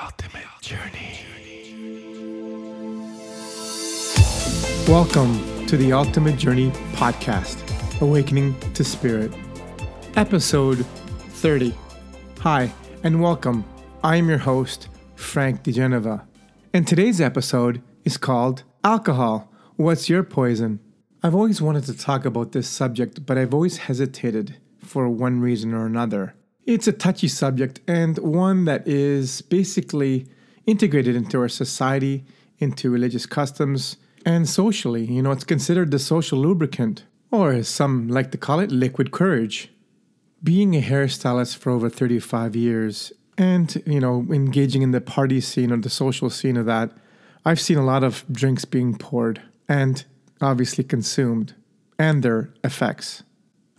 ultimate journey. Welcome to the Ultimate Journey podcast, Awakening to Spirit, episode 30. Hi, and welcome. I am your host, Frank DeGenova, and today's episode is called Alcohol What's Your Poison? I've always wanted to talk about this subject, but I've always hesitated for one reason or another. It's a touchy subject and one that is basically integrated into our society, into religious customs, and socially. You know, it's considered the social lubricant, or as some like to call it, liquid courage. Being a hairstylist for over 35 years and, you know, engaging in the party scene or the social scene of that, I've seen a lot of drinks being poured and obviously consumed and their effects.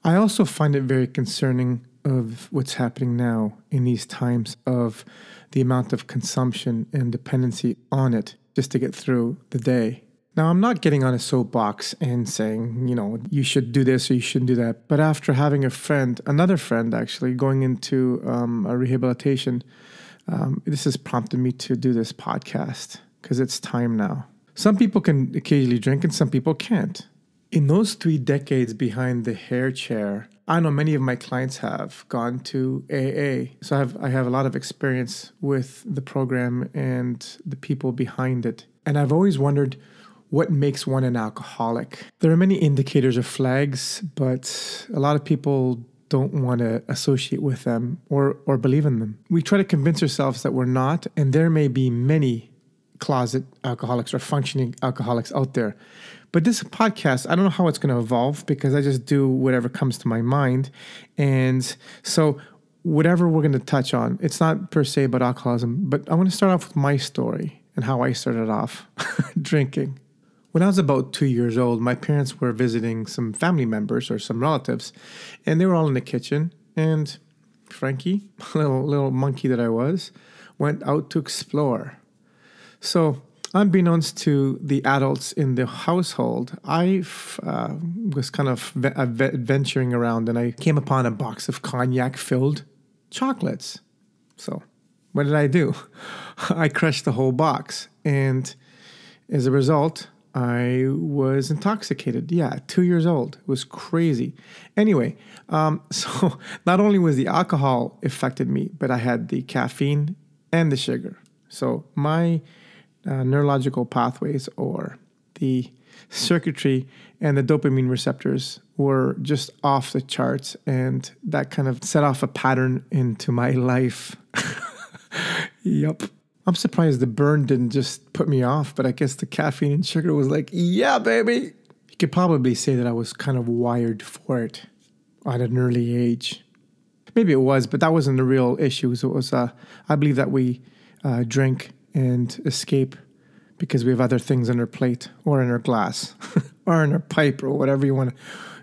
I also find it very concerning of what's happening now in these times of the amount of consumption and dependency on it just to get through the day. Now, I'm not getting on a soapbox and saying, you know, you should do this or you shouldn't do that. But after having a friend, another friend actually, going into um, a rehabilitation, um, this has prompted me to do this podcast because it's time now. Some people can occasionally drink and some people can't. In those three decades behind the hair chair, I know many of my clients have gone to AA. So I have I have a lot of experience with the program and the people behind it. And I've always wondered what makes one an alcoholic. There are many indicators or flags, but a lot of people don't want to associate with them or or believe in them. We try to convince ourselves that we're not, and there may be many closet alcoholics or functioning alcoholics out there. But this podcast, I don't know how it's going to evolve because I just do whatever comes to my mind. And so, whatever we're going to touch on, it's not per se about alcoholism, but I want to start off with my story and how I started off drinking. When I was about two years old, my parents were visiting some family members or some relatives, and they were all in the kitchen. And Frankie, little little monkey that I was, went out to explore. So unbeknownst to the adults in the household, I uh, was kind of venturing around and I came upon a box of cognac filled chocolates. So, what did I do? I crushed the whole box. And as a result, I was intoxicated. Yeah, two years old. It was crazy. Anyway, um, so not only was the alcohol affected me, but I had the caffeine and the sugar. So my uh, neurological pathways or the circuitry and the dopamine receptors were just off the charts and that kind of set off a pattern into my life. Yep i'm surprised the burn didn't just put me off but i guess the caffeine and sugar was like yeah baby. You could probably say that i was kind of wired for it at an early age. Maybe it was but that wasn't the real issue. It was uh, i believe that we uh, drink and escape because we have other things on our plate or in our glass or in our pipe or whatever you want.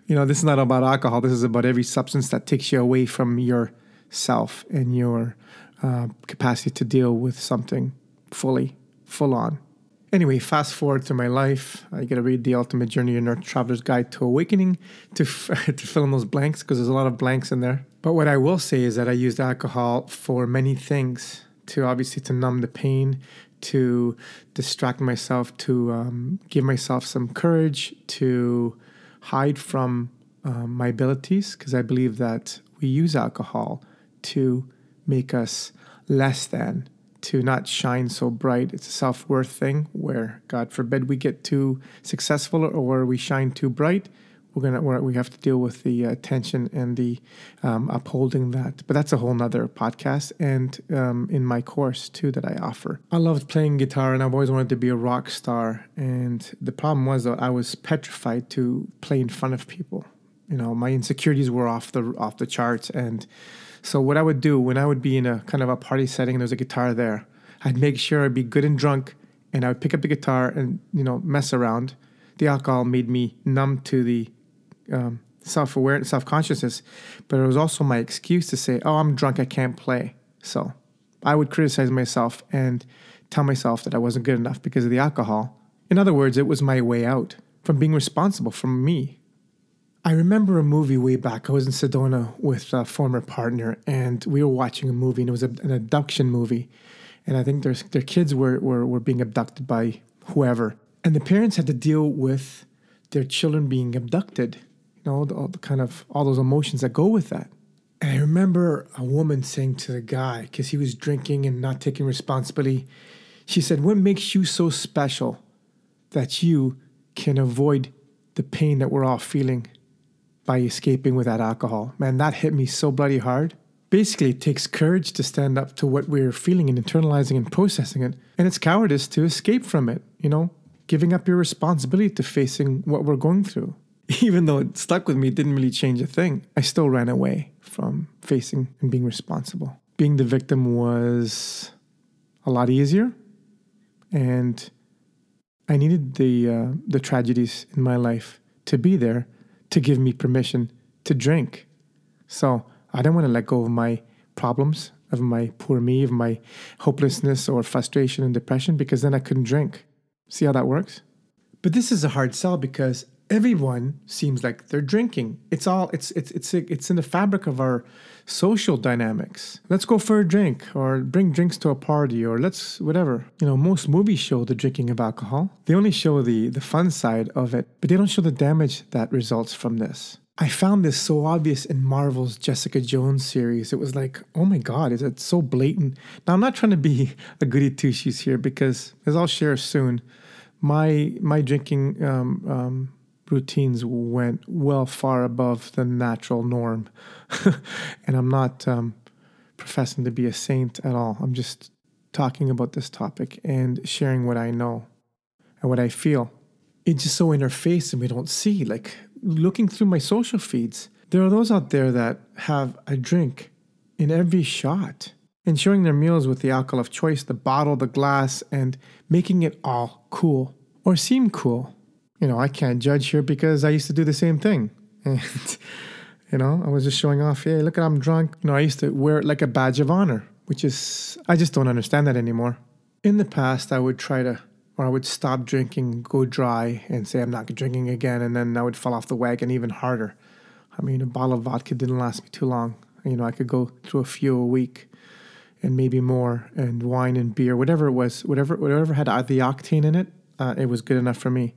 You know, this is not about alcohol. This is about every substance that takes you away from yourself and your uh, capacity to deal with something fully, full on. Anyway, fast forward to my life. I get to read The Ultimate Journey Earth Traveler's Guide to Awakening to, f- to fill in those blanks because there's a lot of blanks in there. But what I will say is that I used alcohol for many things to obviously to numb the pain, to distract myself, to um, give myself some courage, to hide from um, my abilities, because I believe that we use alcohol to make us less than, to not shine so bright. It's a self worth thing where, God forbid, we get too successful or we shine too bright we're gonna we're, we have to deal with the uh, tension and the um, upholding that. But that's a whole nother podcast. And um, in my course too that I offer, I loved playing guitar and I've always wanted to be a rock star. And the problem was that I was petrified to play in front of people. You know, my insecurities were off the off the charts. And so what I would do when I would be in a kind of a party setting and there's a guitar there, I'd make sure I'd be good and drunk, and I would pick up the guitar and you know mess around. The alcohol made me numb to the um, self awareness, self consciousness, but it was also my excuse to say, "Oh, I'm drunk, I can't play." So I would criticize myself and tell myself that I wasn't good enough because of the alcohol. In other words, it was my way out from being responsible for me. I remember a movie way back. I was in Sedona with a former partner, and we were watching a movie, and it was a, an abduction movie. and I think their their kids were, were were being abducted by whoever, and the parents had to deal with their children being abducted. Know, all the kind of all those emotions that go with that. And I remember a woman saying to the guy because he was drinking and not taking responsibility. She said, "What makes you so special that you can avoid the pain that we're all feeling by escaping with that alcohol?" Man, that hit me so bloody hard basically it takes courage to stand up to what we're feeling and internalizing and processing it and it's cowardice to escape from it you know giving up your responsibility to facing what we're going through even though it stuck with me it didn't really change a thing i still ran away from facing and being responsible being the victim was a lot easier and i needed the uh, the tragedies in my life to be there to give me permission to drink so I didn't want to let go of my problems, of my poor me, of my hopelessness or frustration and depression because then I couldn't drink. See how that works? But this is a hard sell because everyone seems like they're drinking. It's all it's it's it's it's in the fabric of our social dynamics. Let's go for a drink or bring drinks to a party or let's whatever. You know, most movies show the drinking of alcohol. They only show the the fun side of it, but they don't show the damage that results from this. I found this so obvious in Marvel's Jessica Jones series. It was like, oh my God, is it so blatant? Now, I'm not trying to be a goody two shoes here because, as I'll share soon, my my drinking um, um, routines went well far above the natural norm, and I'm not um, professing to be a saint at all. I'm just talking about this topic and sharing what I know and what I feel. It's just so in our face and we don't see. Like looking through my social feeds, there are those out there that have a drink in every shot, ensuring their meals with the alcohol of choice, the bottle, the glass, and making it all cool or seem cool. You know, I can't judge here because I used to do the same thing. And, you know, I was just showing off, hey, look at I'm drunk. Know, I used to wear it like a badge of honor, which is, I just don't understand that anymore. In the past, I would try to or I would stop drinking, go dry, and say I'm not drinking again, and then I would fall off the wagon even harder. I mean, a bottle of vodka didn't last me too long. You know, I could go through a few a week, and maybe more, and wine and beer, whatever it was, whatever whatever had the octane in it, uh, it was good enough for me.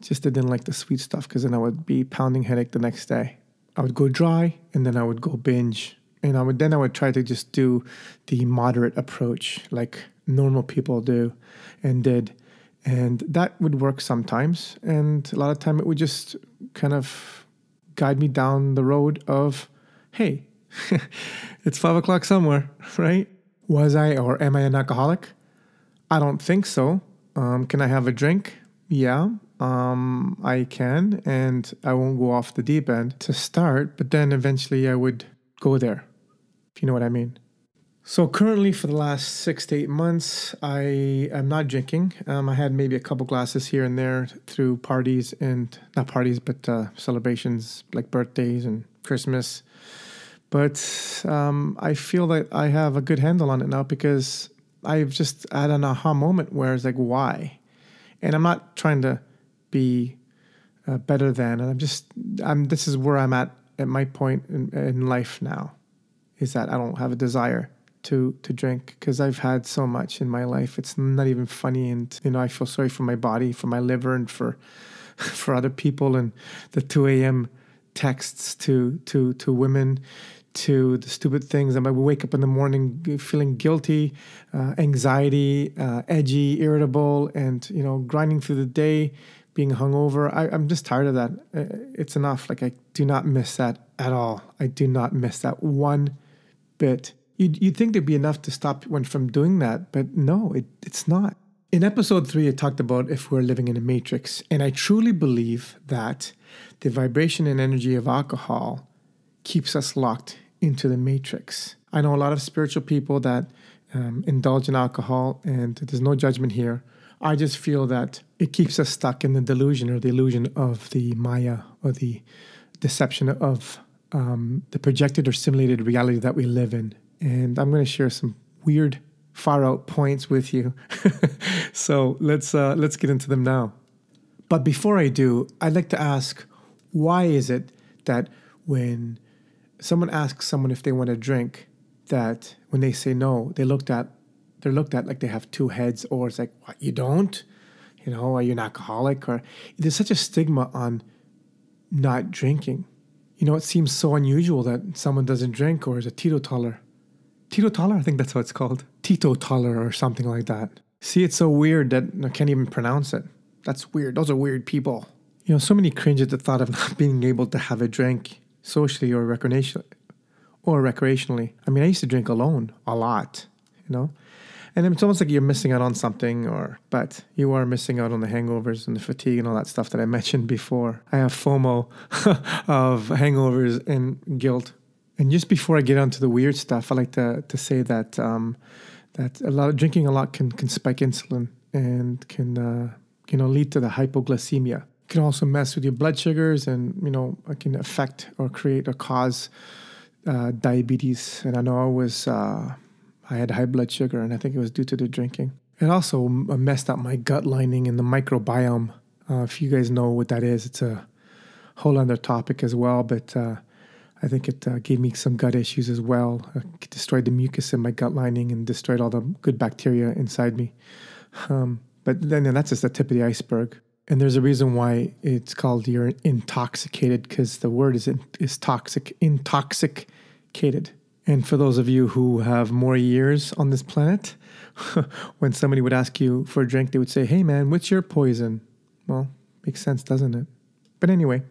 Just I didn't like the sweet stuff because then I would be pounding headache the next day. I would go dry, and then I would go binge, and I would then I would try to just do the moderate approach, like normal people do, and did and that would work sometimes. And a lot of time it would just kind of guide me down the road of, hey, it's five o'clock somewhere, right? Was I or am I an alcoholic? I don't think so. Um, can I have a drink? Yeah, um, I can, and I won't go off the deep end to start, but then eventually I would go there, if you know what I mean. So currently, for the last six to eight months, I am not drinking. Um, I had maybe a couple glasses here and there through parties and not parties, but uh, celebrations like birthdays and Christmas. But um, I feel that I have a good handle on it now because I've just had an aha moment where it's like, why? And I'm not trying to be uh, better than, and I'm just, I'm. This is where I'm at at my point in, in life now, is that I don't have a desire to to drink because I've had so much in my life. It's not even funny, and you know I feel sorry for my body, for my liver, and for for other people, and the two a.m. texts to to to women, to the stupid things. I might wake up in the morning feeling guilty, uh, anxiety, uh, edgy, irritable, and you know grinding through the day, being hungover. I, I'm just tired of that. It's enough. Like I do not miss that at all. I do not miss that one bit You'd, you'd think there'd be enough to stop one from doing that, but no, it, it's not. In episode three, I talked about if we're living in a matrix, and I truly believe that the vibration and energy of alcohol keeps us locked into the matrix. I know a lot of spiritual people that um, indulge in alcohol, and there's no judgment here. I just feel that it keeps us stuck in the delusion or the illusion of the Maya or the deception of um, the projected or simulated reality that we live in and I'm going to share some weird far out points with you. so let's uh, let's get into them now. But before I do, I'd like to ask, why is it that when someone asks someone if they want a drink, that when they say no, they looked at they're looked at like they have two heads, or it's like, what, you don't? You know, are you an alcoholic? Or there's such a stigma on not drinking. You know, it seems so unusual that someone doesn't drink or is a teetotaler. Teetotaler, I think that's what it's called. Teetotaler or something like that. See, it's so weird that I can't even pronounce it. That's weird. Those are weird people. You know, so many cringe at the thought of not being able to have a drink socially or recreationally. Or recreationally. I mean, I used to drink alone a lot, you know? And it's almost like you're missing out on something, or but you are missing out on the hangovers and the fatigue and all that stuff that I mentioned before. I have FOMO of hangovers and guilt. And just before I get onto the weird stuff, I like to to say that um, that a lot of drinking a lot can can spike insulin and can uh, you know lead to the hypoglycemia. It can also mess with your blood sugars and you know can affect or create or cause uh, diabetes. And I know I was. Uh, I had high blood sugar, and I think it was due to the drinking. It also messed up my gut lining and the microbiome. Uh, if you guys know what that is, it's a whole other topic as well. But uh, I think it uh, gave me some gut issues as well. It destroyed the mucus in my gut lining and destroyed all the good bacteria inside me. Um, but then that's just the tip of the iceberg. And there's a reason why it's called you're intoxicated because the word is in, is toxic, intoxicated. And for those of you who have more years on this planet, when somebody would ask you for a drink, they would say, Hey man, what's your poison? Well, makes sense, doesn't it? But anyway,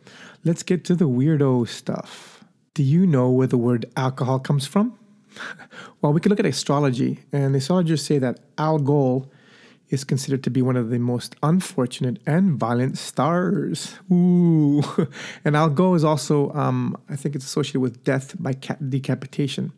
let's get to the weirdo stuff. Do you know where the word alcohol comes from? well, we can look at astrology, and astrologers say that Algol is considered to be one of the most unfortunate and violent stars. Ooh. and Algol is also, um, I think it's associated with death by decapitation.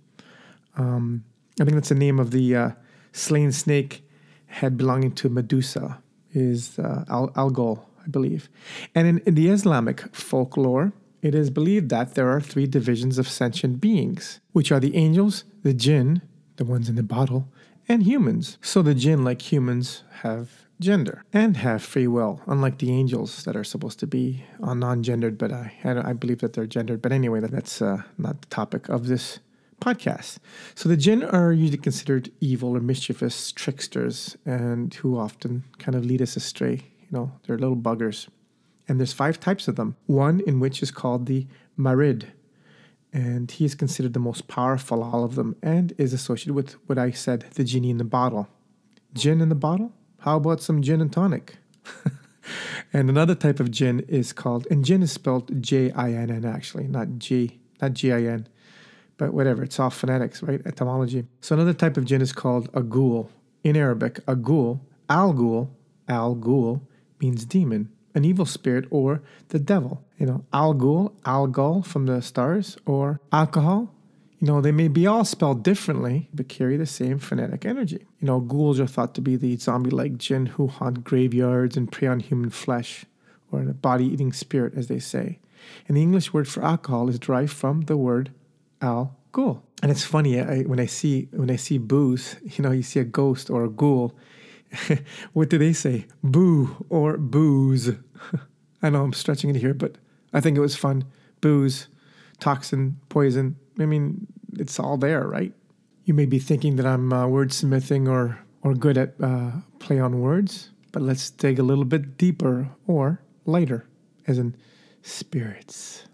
Um, I think that's the name of the uh, slain snake head belonging to Medusa, is uh, Al- Algol, I believe. And in, in the Islamic folklore, it is believed that there are three divisions of sentient beings, which are the angels, the jinn, the ones in the bottle, and humans. So the jinn, like humans, have gender and have free will, unlike the angels that are supposed to be non-gendered. But I, I, believe that they're gendered. But anyway, that's uh, not the topic of this podcast. So the jinn are usually considered evil or mischievous tricksters, and who often kind of lead us astray. You know, they're little buggers. And there's five types of them. One in which is called the marid, and he is considered the most powerful of all of them and is associated with what I said the genie in the bottle. Gin in the bottle? How about some gin and tonic? and another type of gin is called, and gin is spelled J I N N actually, not G, not G I N, but whatever, it's all phonetics, right? Etymology. So another type of gin is called a ghoul. In Arabic, a ghoul, al ghoul, al ghoul means demon an evil spirit or the devil. You know, Algol, Algol from the stars, or alcohol. You know, they may be all spelled differently, but carry the same phonetic energy. You know, ghouls are thought to be the zombie like jinn who haunt graveyards and prey on human flesh, or a body eating spirit, as they say. And the English word for alcohol is derived from the word al ghoul. And it's funny I, when I see when I see booze, you know, you see a ghost or a ghoul, what do they say? Boo or booze. I know I'm stretching it here, but I think it was fun. Booze, toxin, poison. I mean, it's all there, right? You may be thinking that I'm uh, wordsmithing or, or good at uh, play on words, but let's dig a little bit deeper or lighter, as in spirits.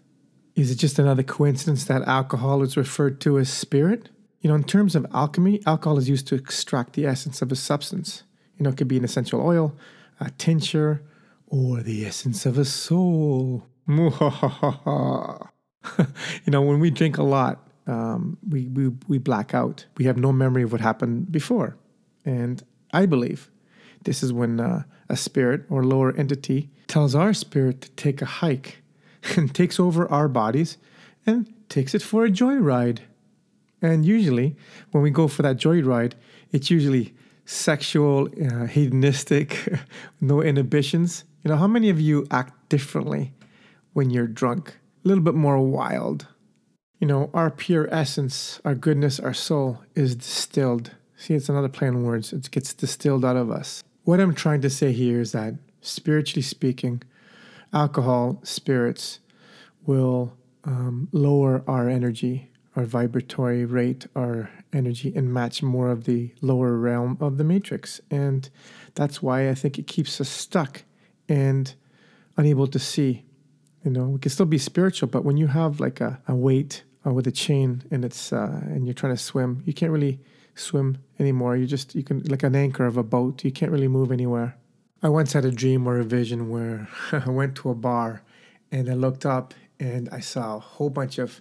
Is it just another coincidence that alcohol is referred to as spirit? You know, in terms of alchemy, alcohol is used to extract the essence of a substance. You know, it could be an essential oil, a tincture, or the essence of a soul. you know, when we drink a lot, um, we, we, we black out. We have no memory of what happened before. And I believe this is when uh, a spirit or lower entity tells our spirit to take a hike and takes over our bodies and takes it for a joyride. And usually, when we go for that joyride, it's usually sexual, uh, hedonistic, no inhibitions. You know, how many of you act differently when you're drunk? A little bit more wild. You know, our pure essence, our goodness, our soul is distilled. See, it's another play on words. It gets distilled out of us. What I'm trying to say here is that, spiritually speaking, alcohol, spirits will um, lower our energy, our vibratory rate, our energy, and match more of the lower realm of the matrix. And that's why I think it keeps us stuck and unable to see. You know, we can still be spiritual, but when you have like a, a weight uh, with a chain and it's uh, and you're trying to swim, you can't really swim anymore. You just you can like an anchor of a boat. You can't really move anywhere. I once had a dream or a vision where I went to a bar and I looked up and I saw a whole bunch of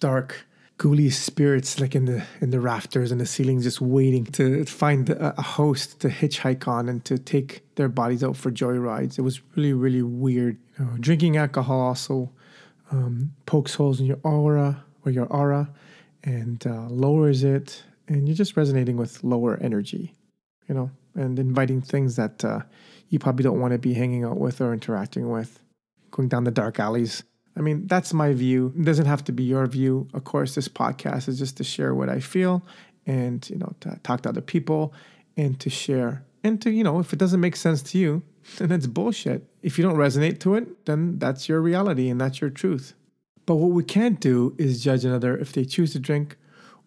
dark ghoulish spirits like in the in the rafters and the ceilings just waiting to find a, a host to hitchhike on and to take their bodies out for joyrides. It was really really weird. You know, drinking alcohol also um, pokes holes in your aura or your aura and uh, lowers it, and you're just resonating with lower energy. You know, and inviting things that uh, you probably don't want to be hanging out with or interacting with, going down the dark alleys. I mean, that's my view. It doesn't have to be your view. Of course, this podcast is just to share what I feel and, you know, to talk to other people and to share. And to, you know, if it doesn't make sense to you, then it's bullshit. If you don't resonate to it, then that's your reality and that's your truth. But what we can't do is judge another if they choose to drink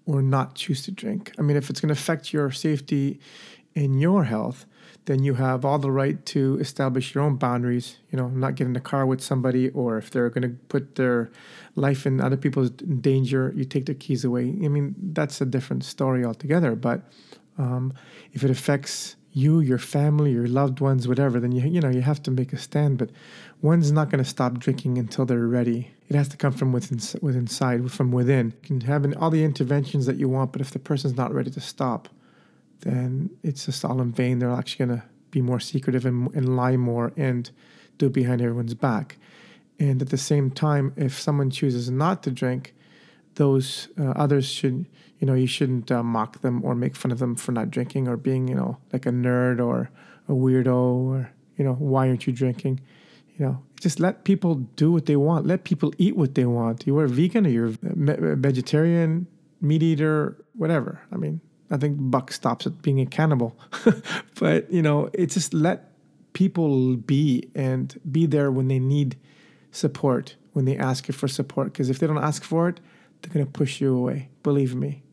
or not choose to drink. I mean, if it's going to affect your safety in your health, then you have all the right to establish your own boundaries. You know, not get in the car with somebody, or if they're going to put their life in other people's danger, you take their keys away. I mean, that's a different story altogether. But um, if it affects you, your family, your loved ones, whatever, then you you know you have to make a stand. But one's not going to stop drinking until they're ready. It has to come from within, within inside, from within. You can have all the interventions that you want, but if the person's not ready to stop, then it's just all in vain. They're actually going to be more secretive and, and lie more and do it behind everyone's back. And at the same time, if someone chooses not to drink, those uh, others should, you know, you shouldn't uh, mock them or make fun of them for not drinking or being, you know, like a nerd or a weirdo or, you know, why aren't you drinking? You know, just let people do what they want. Let people eat what they want. You are vegan or you're vegetarian, meat eater, whatever. I mean, I think Buck stops at being a cannibal. but, you know, it's just let people be and be there when they need support, when they ask you for support. Because if they don't ask for it, they're to push you away. Believe me.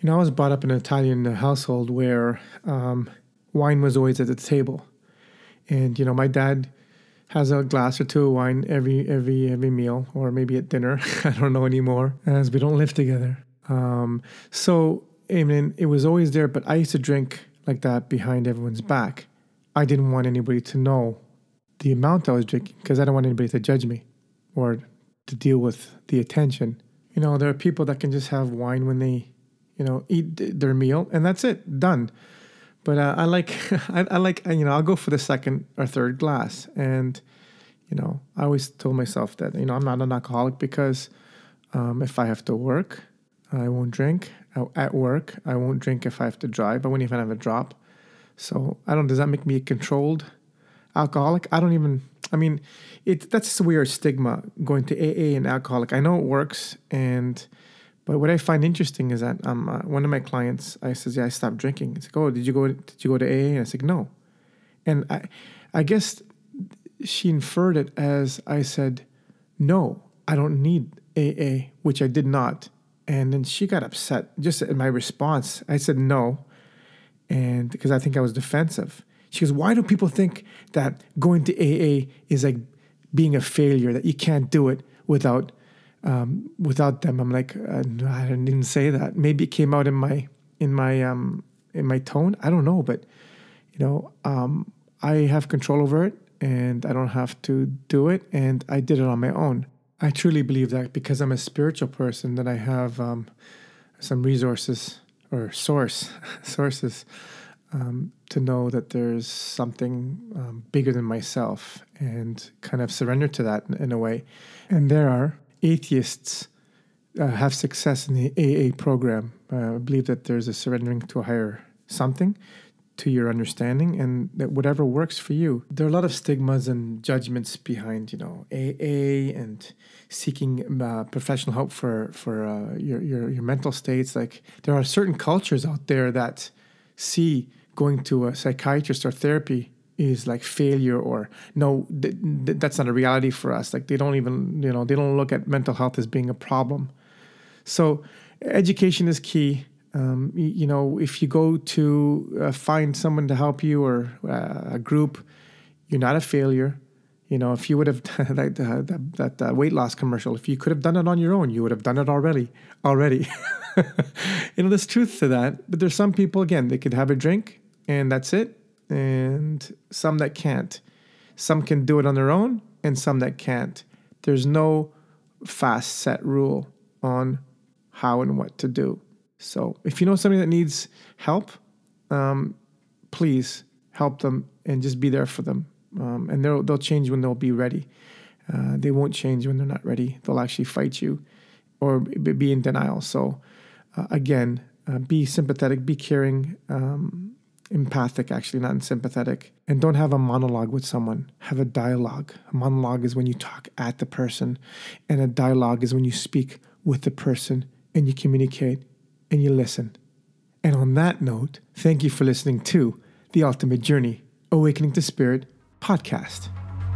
You know, I was brought up in an Italian household where um, wine was always at the table. And, you know, my dad has a glass or two of wine every every every meal or maybe at dinner i don't know anymore as we don't live together um, so I mean, it was always there, but I used to drink like that behind everyone's back. I didn't want anybody to know the amount I was drinking because I don't want anybody to judge me or to deal with the attention. You know, there are people that can just have wine when they, you know, eat their meal and that's it, done. But uh, I like, I, I like, you know, I'll go for the second or third glass. And, you know, I always told myself that, you know, I'm not an alcoholic because um, if I have to work, I won't drink at work. I won't drink if I have to drive. I won't even have a drop. So I don't. Does that make me a controlled alcoholic? I don't even. I mean, it that's just a weird stigma going to AA and alcoholic. I know it works, and but what I find interesting is that um uh, one of my clients I says yeah I stopped drinking. It's like oh did you go did you go to AA? And I said no, and I I guess she inferred it as I said no I don't need AA, which I did not. And then she got upset just at my response. I said no. And because I think I was defensive. She goes, Why do people think that going to AA is like being a failure, that you can't do it without um, without them? I'm like, uh, I didn't say that. Maybe it came out in my in my um, in my tone. I don't know, but you know, um, I have control over it and I don't have to do it. And I did it on my own. I truly believe that because I'm a spiritual person, that I have um, some resources or source sources um, to know that there's something um, bigger than myself, and kind of surrender to that in, in a way. And there are atheists uh, have success in the AA program. Uh, I believe that there's a surrendering to a higher something to your understanding and that whatever works for you. There are a lot of stigmas and judgments behind, you know, AA and seeking uh, professional help for for uh, your, your your mental states. Like there are certain cultures out there that see going to a psychiatrist or therapy is like failure or no th- th- that's not a reality for us like they don't even you know they don't look at mental health as being a problem So, education is key. Um, you, know, if you go to uh, find someone to help you or uh, a group, you're not a failure. You know, if you would have that, uh, that, that uh, weight loss commercial, if you could have done it on your own, you would have done it already. Already, you know, there's truth to that. But there's some people again, they could have a drink and that's it, and some that can't. Some can do it on their own, and some that can't. There's no fast set rule on how and what to do. So if you know somebody that needs help, um, please help them and just be there for them. Um, and they'll they'll change when they'll be ready. Uh, they won't change when they're not ready. They'll actually fight you or be in denial. So uh, again, uh, be sympathetic, be caring, um, empathic, actually, not sympathetic. And don't have a monologue with someone. Have a dialogue. A monologue is when you talk at the person, and a dialogue is when you speak with the person and you communicate and you listen. And on that note, thank you for listening to The Ultimate Journey Awakening to Spirit podcast.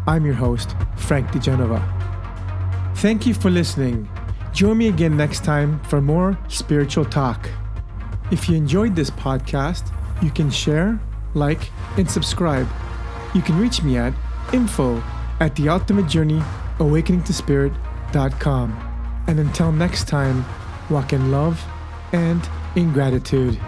I'm your host, Frank DeGenova. Thank you for listening. Join me again next time for more spiritual talk. If you enjoyed this podcast, you can share, like, and subscribe. You can reach me at info at the ultimate journey awakening to spirit.com. And until next time, walk in love and in gratitude.